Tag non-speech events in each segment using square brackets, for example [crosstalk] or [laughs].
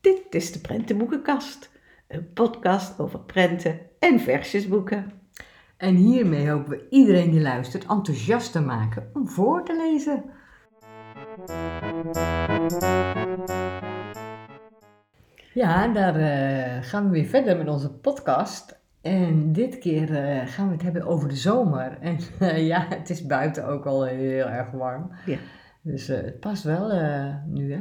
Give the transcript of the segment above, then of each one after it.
Dit is de Prentenboekenkast, een podcast over prenten en versjesboeken. En hiermee hopen we iedereen die luistert enthousiast te maken om voor te lezen. Ja, daar eh, gaan we weer verder met onze podcast. En dit keer eh, gaan we het hebben over de zomer. En [laughs] eh, ja, het is buiten ook al heel erg warm. Ja. Dus eh, het past wel nu, hè?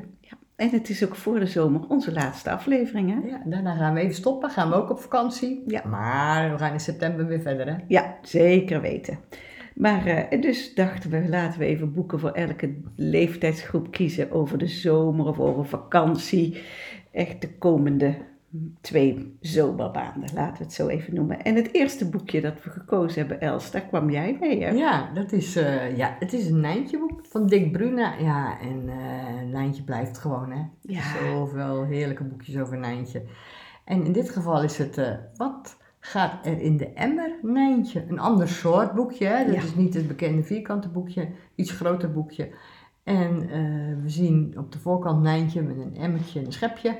En het is ook voor de zomer onze laatste aflevering, hè? Ja, daarna gaan we even stoppen. Gaan we ook op vakantie. Ja. Maar we gaan in september weer verder, hè? Ja, zeker weten. Maar dus dachten we, laten we even boeken voor elke leeftijdsgroep kiezen over de zomer of over vakantie. Echt de komende twee zomermaanden, laten we het zo even noemen. En het eerste boekje dat we gekozen hebben, Els, daar kwam jij mee, hè? Ja, dat is, eh, ja, het is een Nijntje-boek van Dick Bruna. Ja, en eh Nijntje blijft gewoon, hè. Ja. Zoveel heerlijke boekjes over Nijntje. En in dit geval is het, eh, wat gaat er in de emmer, Nijntje? Een ander soort boekje, hè. Dat Ja. is niet het bekende vierkante boekje, iets groter boekje. En we zien op de voorkant Nijntje met een emmertje en een schepje.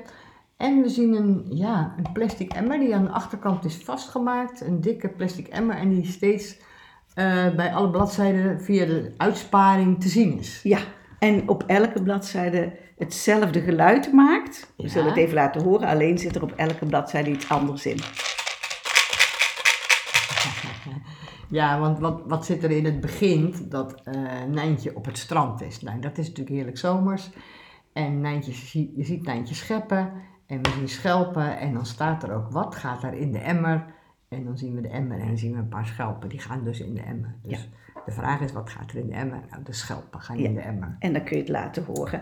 En we zien een, ja, een plastic emmer die aan de achterkant is vastgemaakt. Een dikke plastic emmer en die steeds eh, bij alle bladzijden via de uitsparing te zien is. Ja, en op elke bladzijde hetzelfde geluid maakt. We Ja. zullen het even laten horen, alleen zit er op elke bladzijde iets anders in. [laughs] Ja, want wat, wat zit er in het begin? Dat eh Nijntje op het strand is. Nou, dat is natuurlijk heerlijk zomers. En Nijntje, je ziet Nijntje scheppen en we zien schelpen. En dan staat er ook wat gaat er in de emmer. En dan zien we de emmer en dan zien we een paar schelpen. Die gaan dus in de emmer. Dus de vraag is, wat gaat er in de emmer? Nou, de schelpen gaan in Ja. de emmer. En dan kun je het laten horen.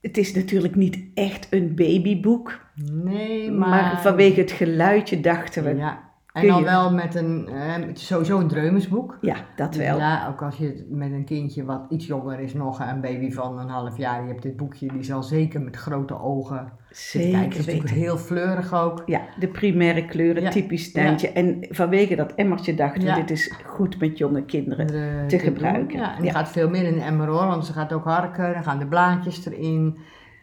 Het is natuurlijk niet echt een babyboek, Nee, maar, maar... vanwege het geluidje dachten we, ja, Ja, en dan wel met een, eh, sowieso een dreumesboek. dat wel. Ja, ook als je met een kindje wat iets jonger is, nog een baby van een half jaar, je hebt dit boekje, die zal zeker met grote ogen zitten kijken. Het Zeker is natuurlijk heel fleurig ook. Ja, de primaire kleuren, Ja. typisch tuintje. En vanwege dat emmertje dachten we, Ja. dit is goed met jonge kinderen. De- te doen. gebruiken. Ja, en Ja. er gaat veel meer in de emmer hoor, want ze gaat ook harken, dan gaan de blaadjes erin.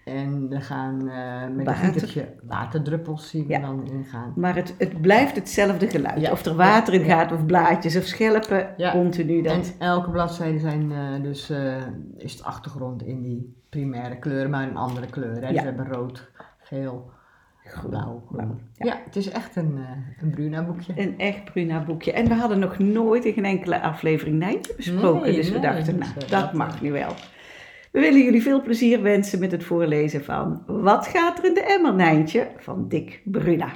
En er gaan eh, met Water. een gietertje waterdruppels zien we Ja. dan ingaan. Maar het, het blijft hetzelfde geluid. Ja. Of er water in gaat, of blaadjes, of schelpen, Ja. continu En dat. elke bladzijde zijn eh, dus, eh, is de achtergrond in die primaire kleuren, maar een andere kleur. Hè? Dus we hebben rood, geel, Groen, blauw, blauw, Ja. ja. het is echt een, een Bruna boekje. Een echt Bruna boekje. En we hadden nog nooit in geen enkele aflevering Nijntje besproken. Nee, dus we dachten, dus, nou, dat dat, mag nu wel. We willen jullie veel plezier wensen met het voorlezen van Wat gaat er in de emmer, Nijntje? van Dick Bruna.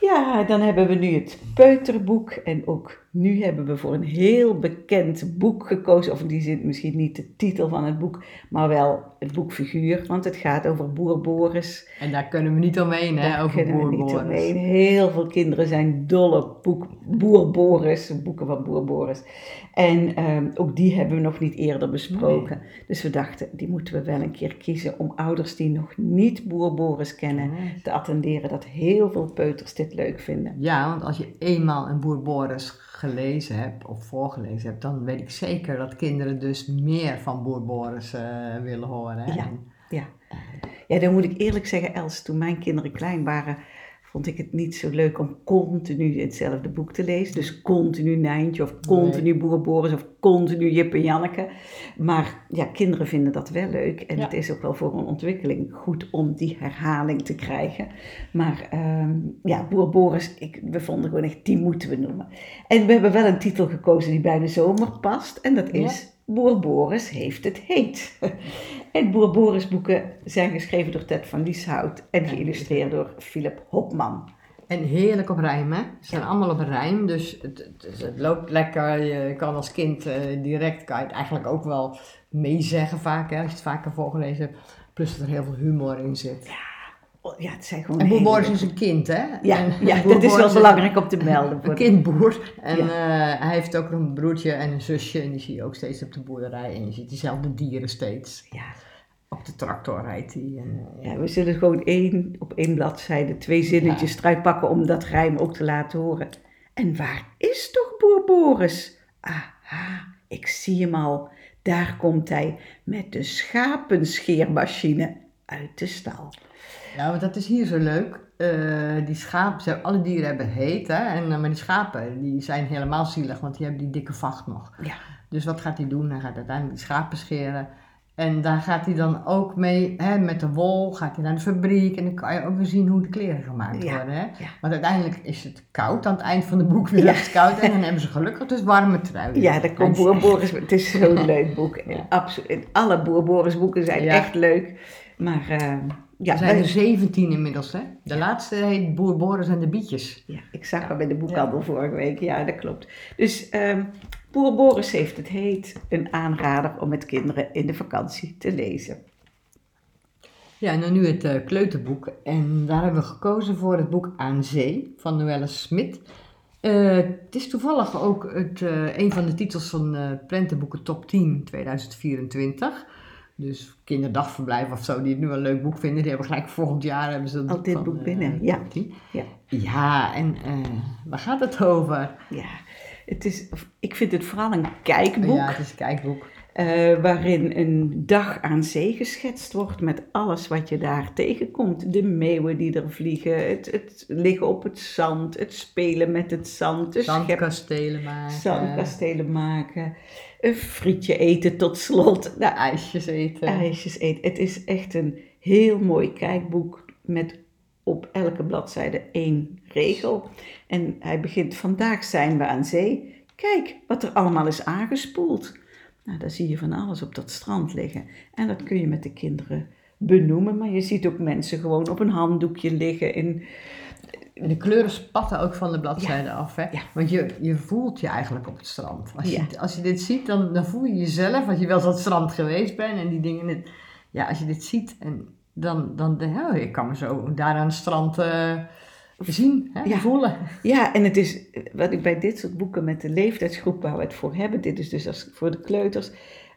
Ja, dan hebben we nu het peuterboek. En ook nu hebben we voor een heel bekend boek gekozen. Of in die zin misschien niet de titel van het boek, maar wel het boekfiguur. Want het gaat over boer Boris. En daar kunnen we niet omheen, hè, Daar over kunnen we Boer niet Boris. omheen. Heel veel kinderen zijn dol op boek, Boer Boris, boeken van Boer Boris. En ehm, ook die hebben we nog niet eerder besproken. Dus we dachten, die moeten we wel een keer kiezen om ouders die nog niet Boer Boris kennen Nee. te attenderen dat heel veel peuters dit leuk vinden. Ja, want als je eenmaal een Boer Boris gelezen hebt of voorgelezen hebt, dan weet ik zeker dat kinderen dus meer van Boer Boris eh, willen horen. Hè? Ja. Ja. ja, dan moet ik eerlijk zeggen, Els, toen mijn kinderen klein waren, vond ik het niet zo leuk om continu hetzelfde boek te lezen. Dus continu Nijntje of continu Boer Boris of continu Jip en Janneke. Maar ja, kinderen vinden dat wel leuk en Ja. het is ook wel voor een ontwikkeling goed om die herhaling te krijgen. Maar ehm, ja, Boer Boris, ik, we vonden gewoon echt, die moeten we noemen. En we hebben wel een titel gekozen die bij de zomer past en dat is... Boer Boris heeft het heet. [laughs] En Boer Boris boeken zijn geschreven door Ted van Lieshout en geïllustreerd door Philip Hopman. En heerlijk op rijm, hè? Ze zijn allemaal op rijm, dus het, het, het loopt lekker. Je kan als kind eh, direct, kan je het eigenlijk ook wel meezeggen vaak, hè, als je het vaker voorgelezen hebt. Plus dat er heel veel humor in zit. Oh, Ja, het zijn gewoon En Boer hele- Boris is een kind, hè? Ja, En ja dat is wel belangrijk om te melden. Een Voor kindboer. En Ja. eh, hij heeft ook nog een broertje en een zusje. En die zie je ook steeds op de boerderij. En je ziet diezelfde dieren steeds. ja, Op de tractor rijdt hij. En, eh, ja, we zullen gewoon één, op één bladzijde twee zinnetjes eruit pakken om dat rijm ook te laten horen. En waar is toch Boer Boris? Aha, ik zie hem al. Daar komt hij met de schapenscheermachine uit de stal. Ja, want dat is hier zo leuk. Eh, die schapen, alle dieren hebben heet, hè? En, eh, maar die schapen die zijn helemaal zielig, want die hebben die dikke vacht nog. Ja. Dus wat gaat hij doen? Hij gaat uiteindelijk die schapen scheren. En daar gaat hij dan ook mee, hè, met de wol, gaat hij naar de fabriek. En dan kan je ook weer zien hoe de kleren gemaakt Ja, worden. Hè? ja. Want uiteindelijk is het koud aan het eind van de boek, weer Ja. het koud. En dan hebben ze gelukkig dus warme truien. Ja, daar komt Boer Boris. Het is zo'n [laughs] leuk boek. Absoluut. Alle Boer Boris boeken zijn echt leuk. Maar eh, ja, er zijn wij- er 17 inmiddels, hè? De laatste heet Boer Boris en de Bietjes. ja, ik zag hem bij de boekhandel vorige week. Ja, dat klopt. Dus ehm Boer Boris heeft het heet. Een aanrader om met kinderen in de vakantie te lezen. Ja, en dan nu het eh, kleuterboek. En daar hebben we gekozen voor het boek Aan Zee van Noelle Smit. Eh, het is toevallig ook het, eh, een van de titels van Prentenboeken Top 10 2024. Dus kinderdagverblijf of zo, die het nu een leuk boek vinden, die hebben gelijk volgend jaar hebben ze Al dit van, boek eh, binnen, ja. Top 10. Ja. Ja, en eh, waar gaat het over? Ja, het is, ik vind het vooral een kijkboek. Ja, het is een kijkboek. eh, waarin een dag aan zee geschetst wordt met alles wat je daar tegenkomt. De meeuwen die er vliegen, het, het liggen op het zand, het spelen met het zand, Zandkastelen maken, zandkastelen maken, een frietje eten tot slot. [laughs] Nou, ijsjes eten. ijsjes eten. Het is echt een heel mooi kijkboek met op elke bladzijde één regel. En hij begint, vandaag zijn we aan zee. Kijk wat er allemaal is aangespoeld. Nou, daar zie je van alles op dat strand liggen. En dat kun je met de kinderen benoemen. Maar je ziet ook mensen gewoon op een handdoekje liggen. In, En de kleuren spatten ook van de bladzijden af, hè? Ja. Want je, je voelt je eigenlijk op het strand. Als, Ja. je, als je dit ziet, dan, dan voel je jezelf, als je wel eens op het strand geweest bent en die dingen. het- ja, als je dit ziet, en dan, dan denk je, oh, ik kan me zo daar aan het strand eh, zien, hè? Voelen. Ja, en het is wat ik bij dit soort boeken met de leeftijdsgroep waar we het voor hebben, dit is dus als, voor de kleuters.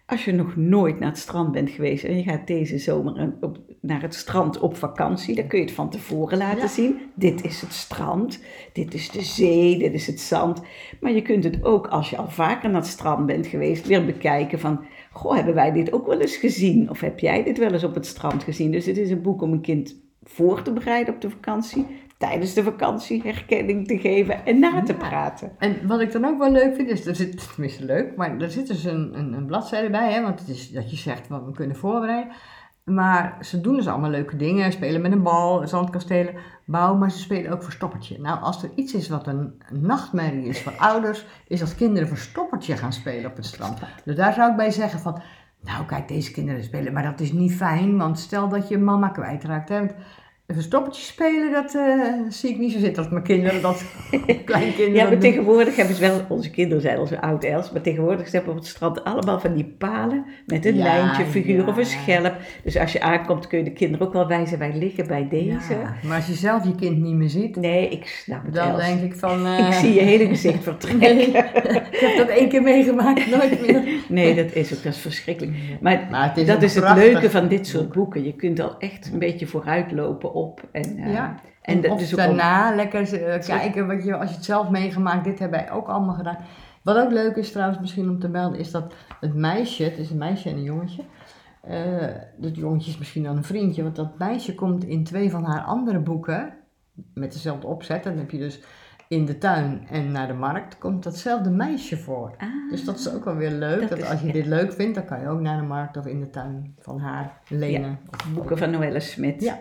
Als je nog nooit naar het strand bent geweest en je gaat deze zomer op, naar het strand op vakantie, dan kun je het van tevoren laten Ja. zien. Dit is het strand, dit is de zee, dit is het zand. Maar je kunt het ook, als je al vaker naar het strand bent geweest, weer bekijken van, goh, hebben wij dit ook wel eens gezien? Of heb jij dit wel eens op het strand gezien? Dus het is een boek om een kind voor te bereiden op de vakantie, tijdens de vakantie herkenning te geven en na te Ja. praten. En wat ik dan ook wel leuk vind, is, er zit, tenminste leuk, maar er zit dus een, een, een bladzijde bij, hè, want het is dat je zegt wat we kunnen voorbereiden. Maar ze doen dus allemaal leuke dingen, spelen met een bal, zandkastelen bouwen, maar ze spelen ook verstoppertje. Nou, als er iets is wat een, nachtmerrie is voor ouders, is als kinderen verstoppertje gaan spelen op het strand. Dus daar zou ik bij zeggen van, nou kijk, deze kinderen spelen, maar dat is niet fijn, want stel dat je mama kwijtraakt. Hè, een verstoppertje spelen, dat eh, zie ik niet zo zitten als mijn kinderen, dat [laughs] kleinkinderen. Ja, maar tegenwoordig hebben ze wel, onze kinderen zijn al zo oud els, maar tegenwoordig ze hebben op het strand allemaal van die palen met een Ja, lijntje, figuur ja. of een schelp. Dus als je aankomt kun je de kinderen ook wel wijzen, wij liggen bij deze. Ja, maar als je zelf je kind niet meer ziet, Nee, ik snap het dan Els. denk ik van... eh, [laughs] Ik zie je hele gezicht vertrekken. Nee, ik heb dat één keer meegemaakt, nooit meer. [laughs] Nee, dat is ook, dat is verschrikkelijk. Maar, Maar het is dat is het leuke van dit soort boek. boeken. Je kunt al echt een beetje vooruitlopen op. En, eh, Ja. en of ook al- daarna lekker eh, kijken, wat je, als je het zelf meegemaakt, dit hebben wij ook allemaal gedaan. Wat ook leuk is trouwens misschien om te melden, is dat het meisje, het is een meisje en een jongetje, eh dat jongetje is misschien dan een vriendje, want dat meisje komt in twee van haar andere boeken, met dezelfde opzet, dan heb je dus in de tuin en naar de markt, komt datzelfde meisje voor. Ah, Dus dat is ook wel weer leuk, Dat dat, is- als je ja. dit leuk vindt, dan kan je ook naar de markt of in de tuin van haar lenen. boeken van Noelle Smit. Ja.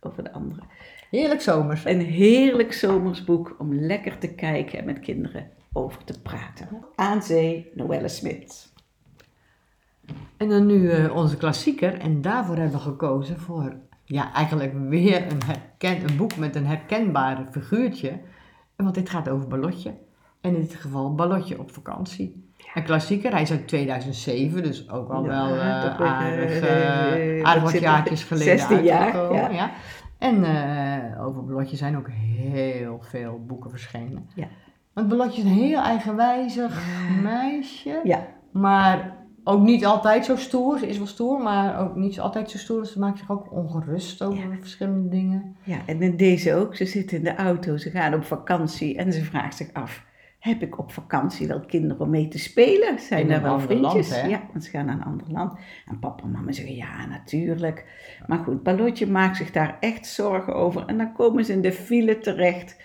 Over de andere. Heerlijk zomers. Een heerlijk zomersboek om lekker te kijken en met kinderen over te praten. Aan zee, Noelle Smit. En dan nu eh, onze klassieker. En daarvoor hebben we gekozen voor, ja, eigenlijk weer een, herken, een boek met een herkenbaar figuurtje. Want dit gaat over Ballotje. En in dit geval Ballotje op vakantie. Een klassieker, hij is uit 2007, dus ook al wel toch weer, aardig, eh, aardig wat jaartjes geleden 16 jaar, uitgekomen. ja. En eh, over Ballotje zijn ook heel veel boeken verschenen. Ja. Want Ballotje is een heel eigenwijzig meisje. Ja, Maar ook niet altijd zo stoer. Ze is wel stoer, maar ook niet altijd zo stoer. Ze maakt zich ook ongerust over Ja. verschillende dingen. ja, en in deze ook. Ze zit in de auto, ze gaan op vakantie en ze vraagt zich af. Heb ik op vakantie wel kinderen om mee te spelen? Zijn In er een wel vriendjes? land, ja, want ze gaan naar een ander land. En papa en mama zeggen ja, natuurlijk. Maar goed, Ballotje maakt zich daar echt zorgen over. En dan komen ze in de file terecht.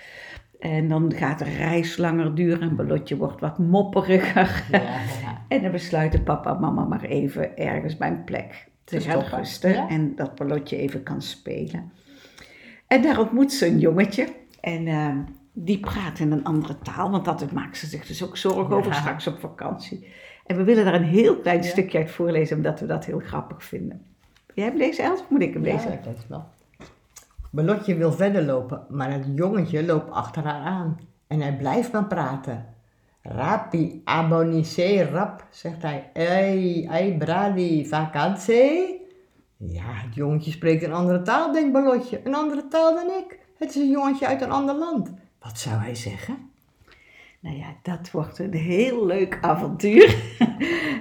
En dan gaat de reis langer duren en Ballotje wordt wat mopperiger. Ja, ja. [laughs] En dan besluiten papa en mama maar even ergens bij een plek te gaan stoppen, rusten. ja. En dat Ballotje even kan spelen. En daar ontmoet ze een jongetje. En ehm, die praat in een andere taal. Want dat maakt ze zich dus ook zorgen Ja. over straks op vakantie. En we willen daar een heel klein Ja. stukje uit voorlezen. Omdat we dat heel grappig vinden. Jij hem lezen, Els? Of moet ik hem Ja, lezen? ik weet het wel. Belotje wil verder lopen, maar het jongetje loopt achter haar aan. En hij blijft maar praten. Rapi, abonissé, rap, zegt hij. Ei, ei, bradi, vakantie? Ja, het jongetje spreekt een andere taal, denkt Belotje. Een andere taal dan ik. Het is een jongetje uit een ander land. Wat zou hij zeggen? Nou ja, dat wordt een heel leuk avontuur. [laughs]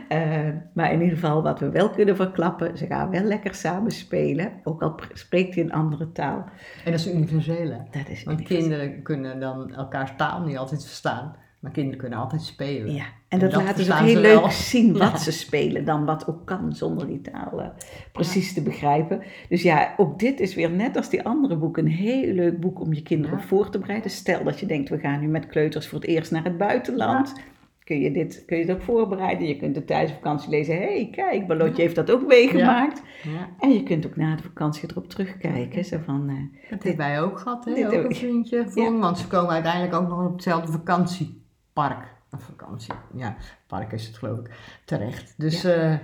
Eh, maar in ieder geval, wat we wel kunnen verklappen, ze gaan wel lekker samen spelen. Ook al pr- spreekt hij een andere taal. En dat is universele. Dat is Want universeel. kinderen kunnen dan elkaars taal niet altijd verstaan. Maar kinderen kunnen altijd spelen. Ja, en dat, dat laten ze ook heel leuk wel. zien [laughs] wat Ja. ze spelen dan, wat ook kan zonder die taal precies te begrijpen. Dus ja, ook dit is weer net als die andere boeken een heel leuk boek om je kinderen Ja. voor te bereiden. Stel dat je denkt, we gaan nu met kleuters voor het eerst naar het buitenland. Kun je, dit, kun je het ook voorbereiden? Je kunt de tijdens de vakantie lezen. Hé, hey, kijk, Ballotje heeft dat ook meegemaakt. Ja. En je kunt ook na de vakantie erop terugkijken. Zo van, eh, Dat hebben wij ook gehad, hè? Dit ook ook. een vriendje van. Want ze komen uiteindelijk ook nog op hetzelfde vakantiepark. Of vakantie, ja, park is het geloof ik, terecht. Dus eh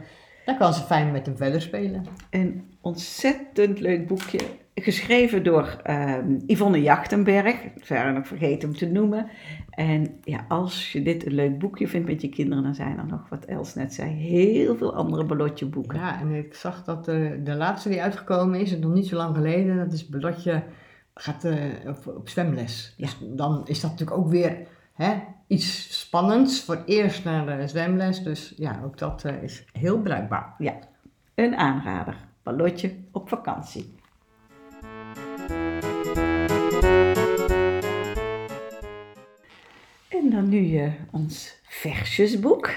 daar kan ze fijn met hem verder spelen. een ontzettend leuk boekje. Geschreven door ehm, Yvonne Jachtenberg. Verder nog vergeten om te noemen. En ja, als je dit een leuk boekje vindt met je kinderen, dan zijn er nog, wat Els net zei, heel veel andere ballotje boeken. Ja, en ik zag dat de, de laatste die uitgekomen is, en nog niet zo lang geleden, dat is Belotje gaat eh, op, op zwemles. Dus dan is dat natuurlijk ook weer hè, iets spannends voor eerst naar de zwemles. Dus ja, ook dat eh, is heel bruikbaar. Ja, een aanrader. Ballotje op vakantie. En dan nu eh, ons versjesboek.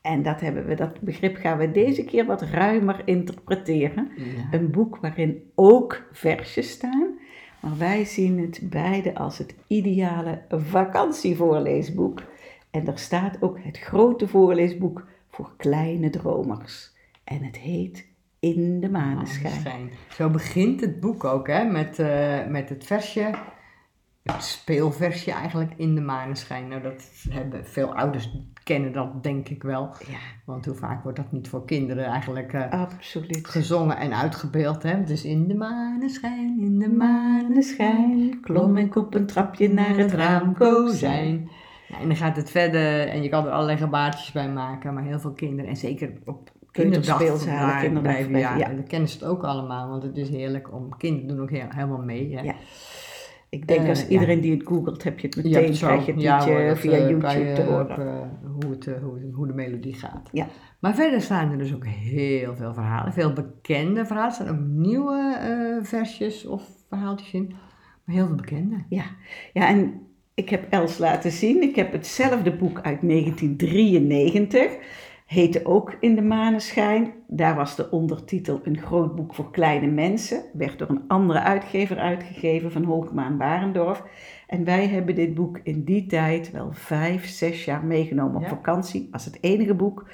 En dat, hebben we, dat begrip gaan we deze keer wat ruimer interpreteren. Ja. Een boek waarin ook versjes staan. Maar wij zien het beide als het ideale vakantievoorleesboek. En er staat ook het grote voorleesboek voor kleine dromers. En het heet In de maneschijn. Zo begint het boek ook, hè, met, eh, met het versje, speelversje eigenlijk in de maneschijn. Nou, dat hebben veel ouders kennen dat denk ik wel. Ja, Want hoe vaak wordt dat niet voor kinderen eigenlijk eh, gezongen en uitgebeeld, hè? Dus in de maneschijn, in de Maneschijn, klom ik op een trapje naar het raamkozijn. En dan gaat het verder en je kan er allerlei gebaartjes bij maken, maar heel veel kinderen, en zeker op kinderdag, kinderdag, blijven, ja, ja. dan kennen ze het ook allemaal, want het is heerlijk om, kinderen doen ook heel, helemaal mee. Hè? Ja. Ik denk Eh, als iedereen die het googelt, heb je het meteen, zo- krijg je het ja, liedje hoor, dat, via YouTube te horen. hoe, het, eh, hoe, hoe de melodie gaat. Ja. Maar verder staan er dus ook heel veel verhalen. Veel bekende verhalen. Er staan ook nieuwe eh, versjes of verhaaltjes in. Maar heel veel bekende. Ja. ja, en ik heb Els laten zien. Ik heb hetzelfde boek uit 1993. Heette ook In de Maneschijn. Daar was de ondertitel Een groot boek voor kleine mensen. Werd door een andere uitgever uitgegeven van Holkema en Barendorf. En wij hebben dit boek in die tijd wel vijf, zes jaar meegenomen op Ja. vakantie. Was het enige boek.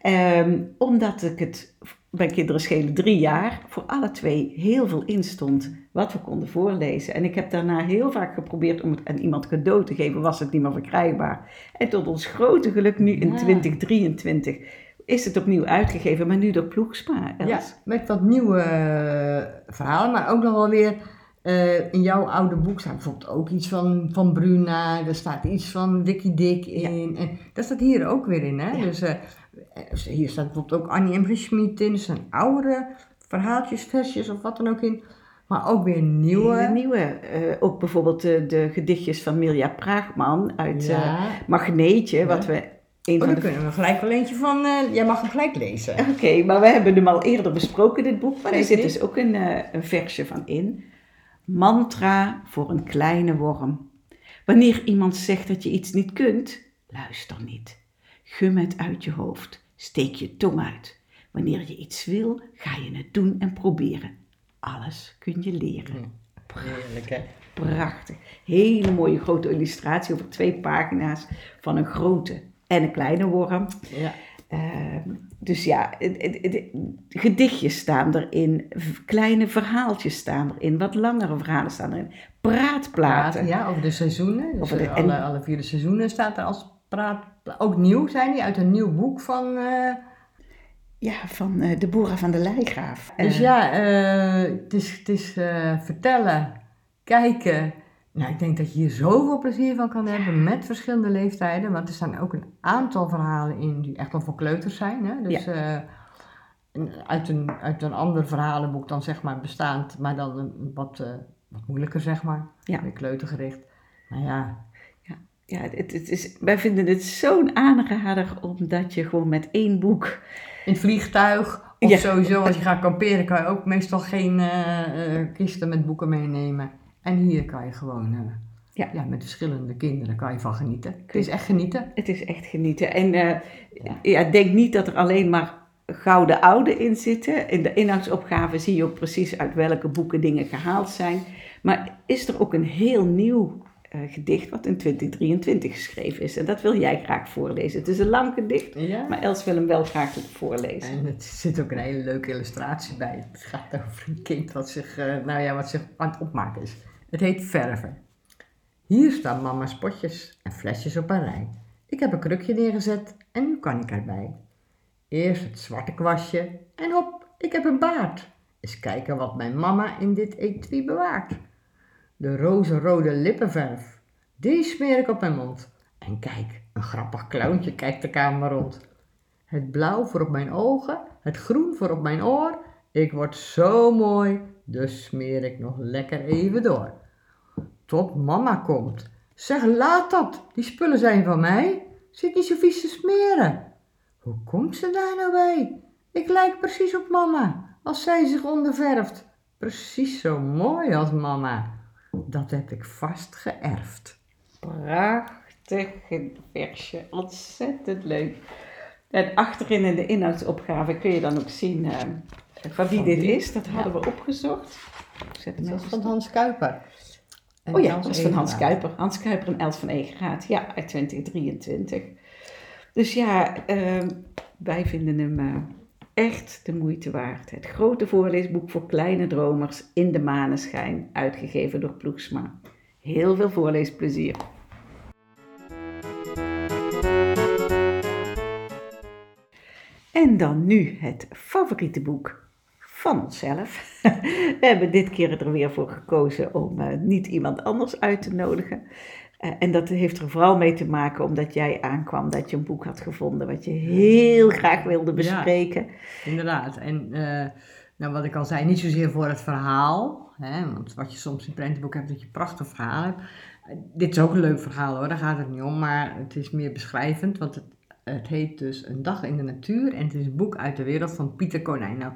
Ehm, omdat ik het, mijn kinderen schelen drie jaar, voor alle twee heel veel in stond wat we konden voorlezen. En ik heb daarna heel vaak geprobeerd om het aan iemand cadeau te geven, was het niet meer verkrijgbaar. En tot ons grote geluk nu in Ja. 2023 is het opnieuw uitgegeven, maar nu door Ploegsma. Els. Ja, met wat nieuwe eh, verhalen. Maar ook nog wel weer eh, in jouw oude boek staat bijvoorbeeld ook iets van, van Bruna. Er staat iets van Dikkie Dik in. En dat staat hier ook weer in. Hè? Ja. Dus eh, hier staat bijvoorbeeld ook Annie M. G. Schmid in. Er staan oudere verhaaltjes, versjes of wat dan ook in. Maar ook weer nieuwe. Hele nieuwe. eh, ook bijvoorbeeld de, de gedichtjes van Mirja Praagman uit eh, Ja. Magneetje, wat we een Oh, van dan de kunnen we gelijk wel eentje van... eh, jij mag hem gelijk lezen. Oké, maar we hebben hem al eerder besproken, dit boek. Maar er zit dus ook een, eh, een versje van in. Mantra voor een kleine worm. Wanneer iemand zegt dat je iets niet kunt, luister niet. Gum het uit je hoofd. Steek je tong uit. Wanneer je iets wil, ga je het doen en proberen. Alles kun je leren. Heerlijk, hè? Prachtig. Hele mooie grote illustratie over twee pagina's van een grote en een kleine worm. Ja. Ehm, dus ja, gedichtjes staan erin, kleine verhaaltjes staan erin, wat langere verhalen staan erin, praatplaten. Ja, over de seizoenen. Dus Over de- alle, alle vier de seizoenen staat er als praat. Ook nieuw zijn die, uit een nieuw boek van... eh, Ja, van eh, de Boera van de Leigraaf. Dus Eh, ja, het is, het is vertellen, kijken. Nou, ik denk dat je hier zoveel plezier van kan hebben met verschillende leeftijden. Want er staan ook een aantal verhalen in die echt wel voor kleuters zijn. Hè? Dus uit, een, uit een ander verhalenboek dan zeg maar bestaand, maar dan een, wat, wat moeilijker zeg maar. Ja. Weer kleutergericht. Nou ja, ja, het, het is, wij vinden het zo'n aanrader, omdat je gewoon met één boek... in het vliegtuig of Ja. sowieso als je gaat kamperen kan je ook meestal geen eh, eh, kisten met boeken meenemen. En hier kan je gewoon eh, Ja. ja. met verschillende kinderen kan je van genieten. Het is echt genieten. Het is echt genieten. En eh, ja. denk niet dat er alleen maar gouden oude in zitten. In de inhoudsopgave zie je ook precies uit welke boeken dingen gehaald zijn. Maar is er ook een heel nieuw eh, gedicht wat in 2023 geschreven is. En dat wil jij graag voorlezen. Het is een lang gedicht, Ja. maar Els wil hem wel graag voorlezen. En het zit ook een hele leuke illustratie bij. Het gaat over een kind wat zich, eh, nou ja, wat zich aan het opmaken is. Het heet verven. Hier staan mama's potjes en flesjes op een rij. Ik heb een krukje neergezet en nu kan ik erbij. Eerst het zwarte kwastje en hop, ik heb een baard. Eens kijken wat mijn mama in dit etui bewaart. De rozenrode lippenverf, die smeer ik op mijn mond. En kijk, een grappig clowntje kijkt de kamer rond. Het blauw voor op mijn ogen, het groen voor op mijn oor. Ik word zo mooi, dus smeer ik nog lekker even door. Tot mama komt. Zeg, laat dat, die spullen zijn van mij. Zit niet zo vies te smeren. Hoe komt ze daar nou bij? Ik lijk precies op mama, als zij zich onderverft. Precies zo mooi als mama. Dat heb ik vast geërfd. Prachtig versje, ontzettend leuk. En achterin in de inhoudsopgave kun je dan ook zien eh, van wie Van dit wie? is. Dat hadden we opgezocht. Zet Dat is van Hans Kuiper. En Oh ja, Hans dat is van Hans. Kuiper. Hans Kuiper en Els van Egeraat. Ja, uit 2023. Dus ja, ehm, wij vinden hem eh, echt de moeite waard. Het grote voorleesboek voor kleine dromers in de maneschijn, uitgegeven door Ploegsma. Heel veel voorleesplezier. En dan nu het favoriete boek van onszelf. [laughs] We hebben dit keer er weer voor gekozen om eh, niet iemand anders uit te nodigen. Eh, en dat heeft er vooral mee te maken omdat jij aankwam dat je een boek had gevonden wat je heel graag wilde bespreken. Inderdaad. En eh, nou, wat ik al zei, niet zozeer voor het verhaal. Hè, want wat je soms in prentenboek hebt, dat je een prachtig verhaal hebt. Eh, dit is ook een leuk verhaal hoor, daar gaat het niet om. Maar het is meer beschrijvend, want het, het heet dus Een dag in de natuur. En het is een boek uit de wereld van Pieter Konijn. Nou,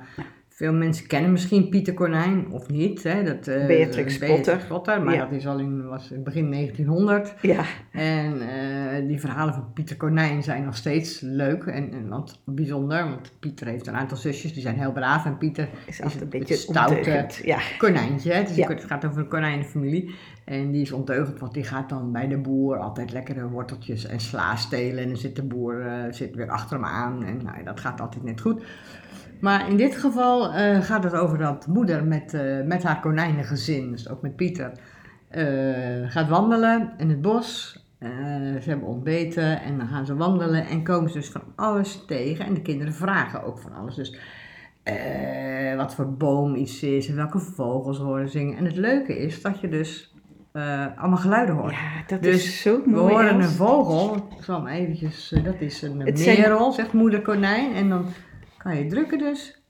veel mensen kennen misschien Pieter Konijn of niet. Hè, dat, eh, Beatrix Potter. Potter, maar Ja. dat is al in, was in begin 1900. Ja, En eh, die verhalen van Pieter Konijn zijn nog steeds leuk en, en want, bijzonder. Want Pieter heeft een aantal zusjes, die zijn heel braaf. En Pieter is is altijd een beetje stoute ondeugend. Ja, konijntje. hè. Het, is, Ja. het gaat over een konijnenfamilie. En die is ondeugend, want die gaat dan bij de boer altijd lekkere worteltjes en sla stelen. En dan zit de boer eh, zit weer achter hem aan. En nou, dat gaat altijd net goed. Maar in dit geval eh, gaat het over dat moeder met, eh, met haar konijnengezin, dus ook met Pieter, eh, gaat wandelen in het bos. Ze hebben ontbeten en dan gaan ze wandelen en komen ze dus van alles tegen. En de kinderen vragen ook van alles. Dus wat voor boom iets is en welke vogels horen zingen. En het leuke is dat je dus allemaal geluiden hoort. ja dat Dus is zo We mooi. horen een vogel, ik zal hem eventjes, dat is een zijn- merel, zegt moeder konijn. En dan kan je drukken dus.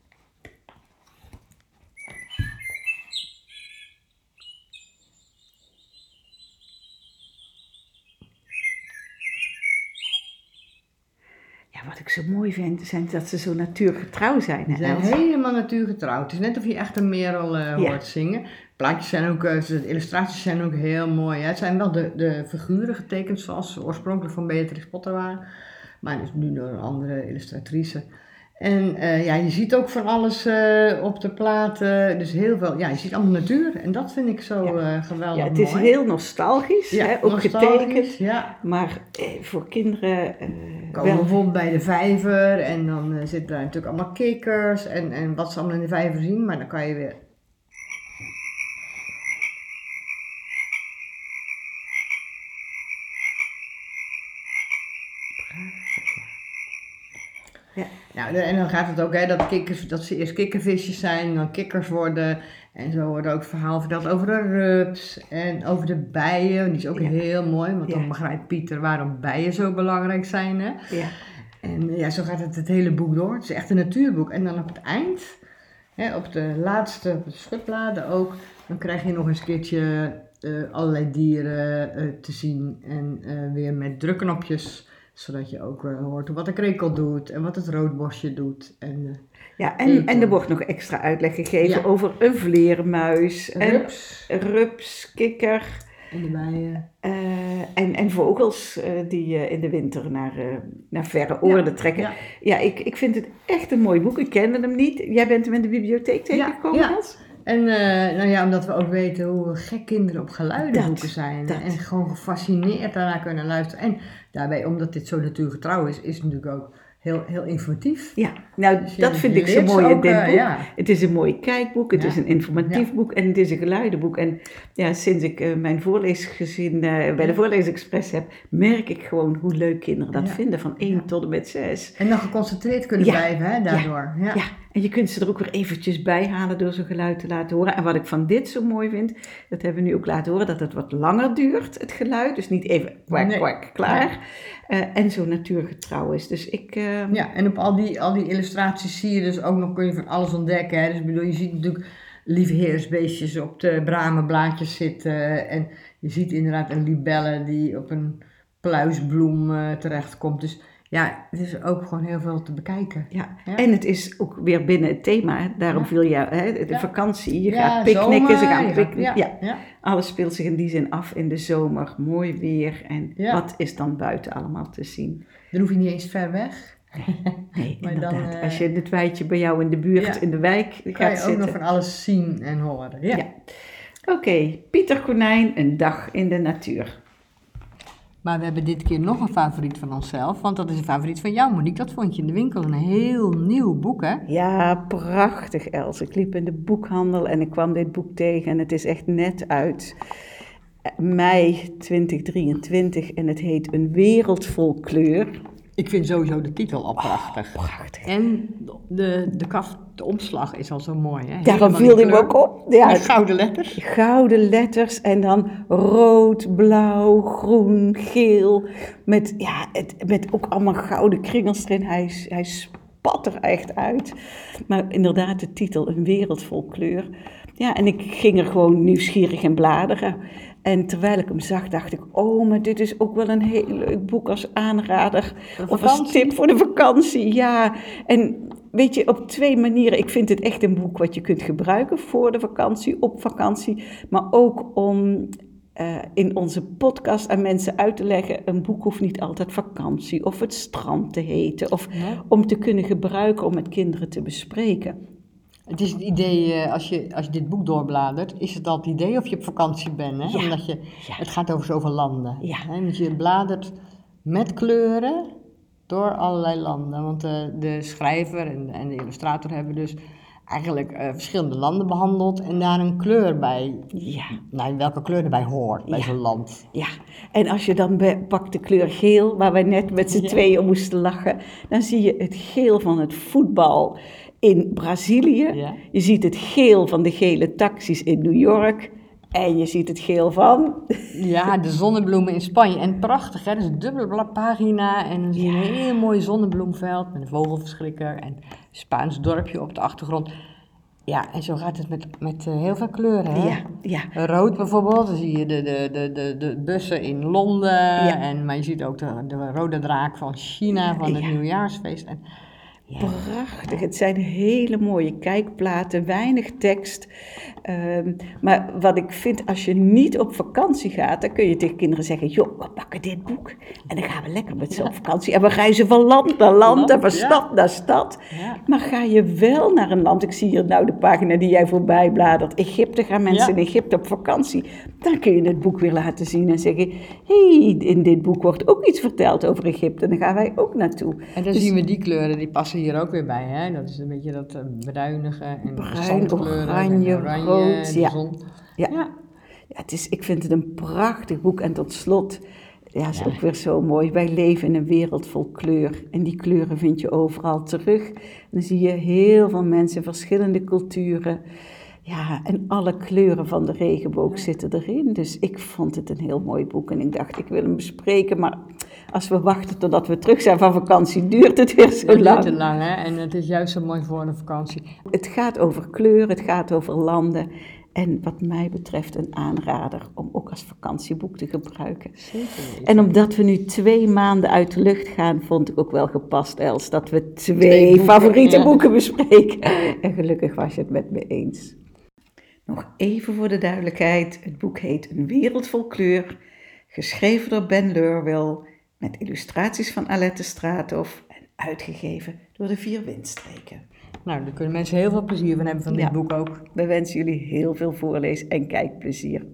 Ja, wat ik zo mooi vind, zijn dat ze zo natuurgetrouw zijn. Ze zijn helemaal natuurgetrouw. Het is net of je echt een merel eh, Ja. hoort zingen. Plaatjes zijn ook, eh, de illustraties zijn ook heel mooi. Hè. Het zijn wel de, de figuren getekend zoals ze oorspronkelijk van Beatrix Potter waren. Maar dus nu door een andere illustratrice. En eh, ja, je ziet ook van alles eh, op de platen. Dus heel veel, ja, je ziet allemaal natuur. En dat vind ik zo Ja. eh, geweldig Ja, het is mooi. heel nostalgisch, Ja, hè, ook nostalgisch, getekend. Ja. Maar eh, voor kinderen Komen wel. bijvoorbeeld bij de vijver en dan zitten daar natuurlijk allemaal kikkers en, en wat ze allemaal in de vijver zien. Maar dan kan je weer Ja. Nou, en dan gaat het ook hè, dat, kikkers, dat ze eerst kikkervisjes zijn, dan kikkers worden. En zo wordt ook verhaal verteld over de rups en over de bijen. Die is ook Ja. heel mooi, want Ja. dan begrijpt Pieter waarom bijen zo belangrijk zijn. Hè? Ja. En eh, ja, zo gaat het het hele boek door. Het is echt een natuurboek. En dan op het eind, hè, op de laatste op de schutbladen ook, dan krijg je nog eens een keertje eh, allerlei dieren eh, te zien. En weer met drukknopjes, zodat je ook eh, hoort wat de krekel doet en wat het roodbosje doet. En eh, Ja, en, Eten. en er wordt nog extra uitleg gegeven Ja. over een vleermuis, en rups rups, kikker en de bijen. eh, en, en vogels die eh, in de winter naar, naar verre oorden trekken. Ja, Ja. ik, ik vind het echt een mooi boek. Ik kende hem niet. Jij bent hem in de bibliotheek tegengekomen, ja. En eh, nou ja, omdat we ook weten hoe gek kinderen op geluidenboeken zijn. dat. En gewoon gefascineerd daarna kunnen luisteren. En daarbij, omdat dit zo natuurgetrouw is, is het natuurlijk ook heel, heel informatief. Ja, nou Dus je- dat vind ik zo leert ze mooi in dit eh, ja. Het is een mooi kijkboek, het Ja. is een informatief boek en het is een geluidenboek. En ja, sinds ik eh, mijn voorleesgezin eh, bij de Voorleesexpress heb, merk ik gewoon hoe leuk kinderen dat vinden, van 1 Ja. tot en met 6. En dan geconcentreerd kunnen blijven, hè, daardoor. Ja. En je kunt ze er ook weer eventjes bij halen door zo'n geluid te laten horen. En wat ik van dit zo mooi vind, dat hebben we nu ook laten horen, dat het wat langer duurt, het geluid. Dus niet even kwak, Nee. kwak, klaar. Eh, en zo natuurgetrouw is. Dus ik... eh, Ja, en op al die, al die illustraties zie je dus ook nog, kun je van alles ontdekken. Hè. Dus ik bedoel, je ziet natuurlijk liefheersbeestjes op de bramenblaadjes zitten. En je ziet inderdaad een libelle die op een pluisbloem eh, terechtkomt. Dus ja, het is ook gewoon heel veel te bekijken. Ja. Ja. en het is ook weer binnen het thema. Daarom Ja. viel je, hè, de Ja. vakantie, je gaat picknicken, ze gaan picknicken. Ja. alles speelt zich in die zin af in de zomer. Mooi weer en wat is dan buiten allemaal te zien? Dan hoef je niet eens ver weg. Nee, [laughs] Maar inderdaad. dan, eh, Als je in het weidje bij jou in de buurt, in de wijk gaat kan je ook nog van alles zien en horen. Ja. Ja. Oké, Pieter Konijn, een dag in de natuur. Maar we hebben dit keer nog een favoriet van onszelf. Want dat is een favoriet van jou, Monique. Dat vond je in de winkel. Een heel nieuw boek, hè? Ja, prachtig Els. Ik liep in de boekhandel en ik kwam dit boek tegen en het is echt net uit. Mei 2023 en het heet Een wereld vol kleur. Ik vind sowieso de titel al prachtig. Prachtig. En de, de kaft, de omslag is al zo mooi, hè? Daarom viel hij ook op. Ja, Met gouden letters. gouden letters en dan rood, blauw, groen, geel. Met, ja, het, met ook allemaal gouden kringels erin. Hij, is- hij spat er echt uit. Maar inderdaad, de titel, Een wereld vol kleur. Ja, en ik ging er gewoon nieuwsgierig in bladeren. En terwijl ik hem zag, dacht ik, oh, maar dit is ook wel een heel leuk boek als aanrader. Of als tip voor de vakantie, ja. En weet je, op twee manieren. Ik vind het echt een boek wat je kunt gebruiken voor de vakantie, op vakantie. Maar ook om eh, in onze podcast aan mensen uit te leggen... een boek hoeft niet altijd vakantie of het strand te heten. Of om te kunnen gebruiken om met kinderen te bespreken. Het is het idee, eh, als je, als je dit boek doorbladert, is het al het idee of je op vakantie bent. Hè? Ja. Omdat je, Ja. het gaat over zoveel landen. Ja. Hè? Want je bladert met kleuren door allerlei landen. Want eh, de schrijver en, en de illustrator hebben dus eigenlijk eh, verschillende landen behandeld en daar een kleur bij, Ja. nou, welke kleur erbij hoort bij Ja. zo'n land. Ja, en als je dan pakt de kleur geel, waar wij net met z'n Ja. tweeën om moesten lachen, dan zie je het geel van het voetbal in Brazilië. Ja. Je ziet het geel van de gele taxis in New York. En je ziet het geel van. [laughs] Ja, de zonnebloemen in Spanje. En prachtig, hè? Dus een dubbele pagina en een heel mooi zonnebloemveld met een vogelverschrikker en Spaans dorpje op de achtergrond. Ja, en zo gaat het met, met eh, heel veel kleuren. Hè? Ja, ja. Rood bijvoorbeeld, dan zie je de, de, de, de, de bussen in Londen. Ja. En, maar je ziet ook de, de rode draak van China, van het Ja. nieuwjaarsfeest. En, ja. Prachtig. Het zijn hele mooie kijkplaten, weinig tekst. Ehm, maar wat ik vind, als je niet op vakantie gaat, dan kun je tegen kinderen zeggen: joh, we pakken dit boek en dan gaan we lekker met z'n op vakantie. En we reizen van land naar land en van Ja. stad naar stad. Maar ga je wel naar een land, ik zie hier nou de pagina die jij voorbij bladert, Egypte, gaan mensen in Egypte op vakantie. Dan kun je het boek weer laten zien en zeggen, hé, hey, in dit boek wordt ook iets verteld over Egypte. Dan gaan wij ook naartoe. En dan Dus- zien we die kleuren, die passen hier ook weer bij. Hè? Dat is een beetje dat eh, bruinige en Bruin, oranje, rood, de ja. zon. Ja. Ja. Ja, het is, ik vind het een prachtig boek. En tot slot, ja, is Ja. ook weer zo mooi. Wij leven in een wereld vol kleur. En die kleuren vind je overal terug. En dan zie je heel veel mensen, verschillende culturen. Ja, en alle kleuren van de regenboog zitten erin. Dus ik vond het een heel mooi boek. En ik dacht, ik wil hem bespreken. Maar als we wachten totdat we terug zijn van vakantie, duurt het weer zo Dat duurt te lang. lang, hè? En het is juist zo mooi voor een vakantie. Het gaat over kleur, het gaat over landen. En wat mij betreft een aanrader om ook als vakantieboek te gebruiken. Zeker. En omdat we nu twee maanden uit de lucht gaan, vond ik ook wel gepast, Els, dat we twee, Twee boeken, favoriete ja. boeken bespreken. En gelukkig was je het met me eens. Nog even voor de duidelijkheid: het boek heet Een wereld vol kleur, geschreven door Ben Lurwil, met illustraties van Alette Straathof en uitgegeven door de Vier Windstreken. Nou, daar kunnen mensen heel veel plezier van hebben van dit Ja. boek ook. We wensen jullie heel veel voorlees- en kijkplezier.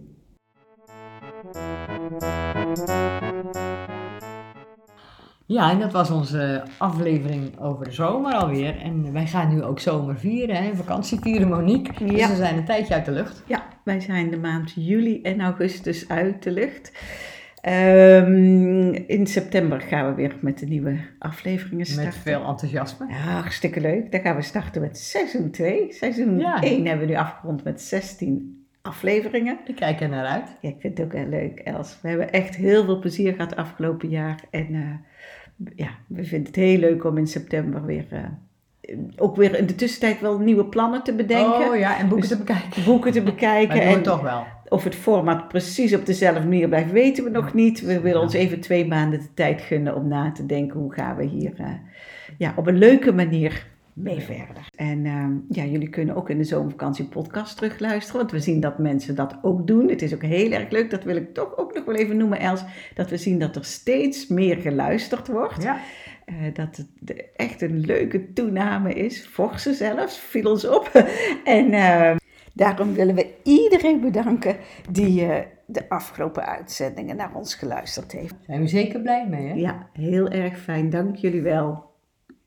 Ja, en dat was onze aflevering over de zomer alweer. En wij gaan nu ook zomer vieren, hè? vakantie vieren, Monique. Dus we zijn een tijdje uit de lucht. Ja, wij zijn de maand juli en augustus uit de lucht. Ehm, in september gaan we weer met de nieuwe afleveringen starten. Met veel enthousiasme. Ja, hartstikke leuk. Dan gaan we starten met seizoen 2. Seizoen Ja. 1 hebben we nu afgerond met 16 afleveringen. Ik kijk er naar uit. Ja, ik vind het ook heel leuk, Els. We hebben echt heel veel plezier gehad afgelopen jaar. En eh, ja, we vinden het heel leuk om in september weer... eh, ook weer in de tussentijd wel nieuwe plannen te bedenken. Oh ja, en boeken Dus- te bekijken. Boeken te bekijken. Maar doen we en toch wel. Of het format precies op dezelfde manier blijft, weten we nog niet. We willen ons even twee maanden de tijd gunnen om na te denken hoe gaan we hier eh, ja, op een leuke manier mee verder. En ehm, ja, jullie kunnen ook in de zomervakantie podcast terugluisteren, want we zien dat mensen dat ook doen. Het is ook heel erg leuk, dat wil ik toch ook nog wel even noemen, Els, dat we zien dat er steeds meer geluisterd wordt. Ja. Eh, dat het echt een leuke toename is. Forse zelfs, viel ons op. [laughs] en eh, daarom willen we iedereen bedanken die eh, de afgelopen uitzendingen naar ons geluisterd heeft. Zijn we zeker blij mee, hè? Ja, heel erg fijn. Dank jullie wel.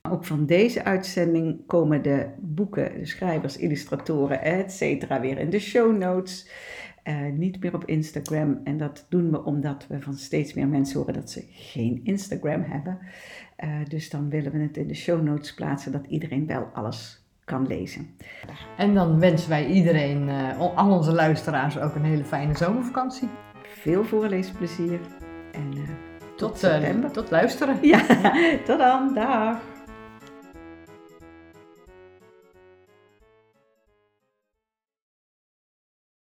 Ook van deze uitzending komen de boeken, de schrijvers, illustratoren, et cetera, weer in de show notes. Eh, niet meer op Instagram. En dat doen we omdat we van steeds meer mensen horen dat ze geen Instagram hebben. Eh, dus dan willen we het in de show notes plaatsen dat iedereen wel alles kan lezen. En dan wensen wij iedereen, eh, al onze luisteraars, ook een hele fijne zomervakantie. Veel voorleesplezier en eh, tot, Tot, eh, september. tot luisteren. Ja, [laughs] tot dan. Dag.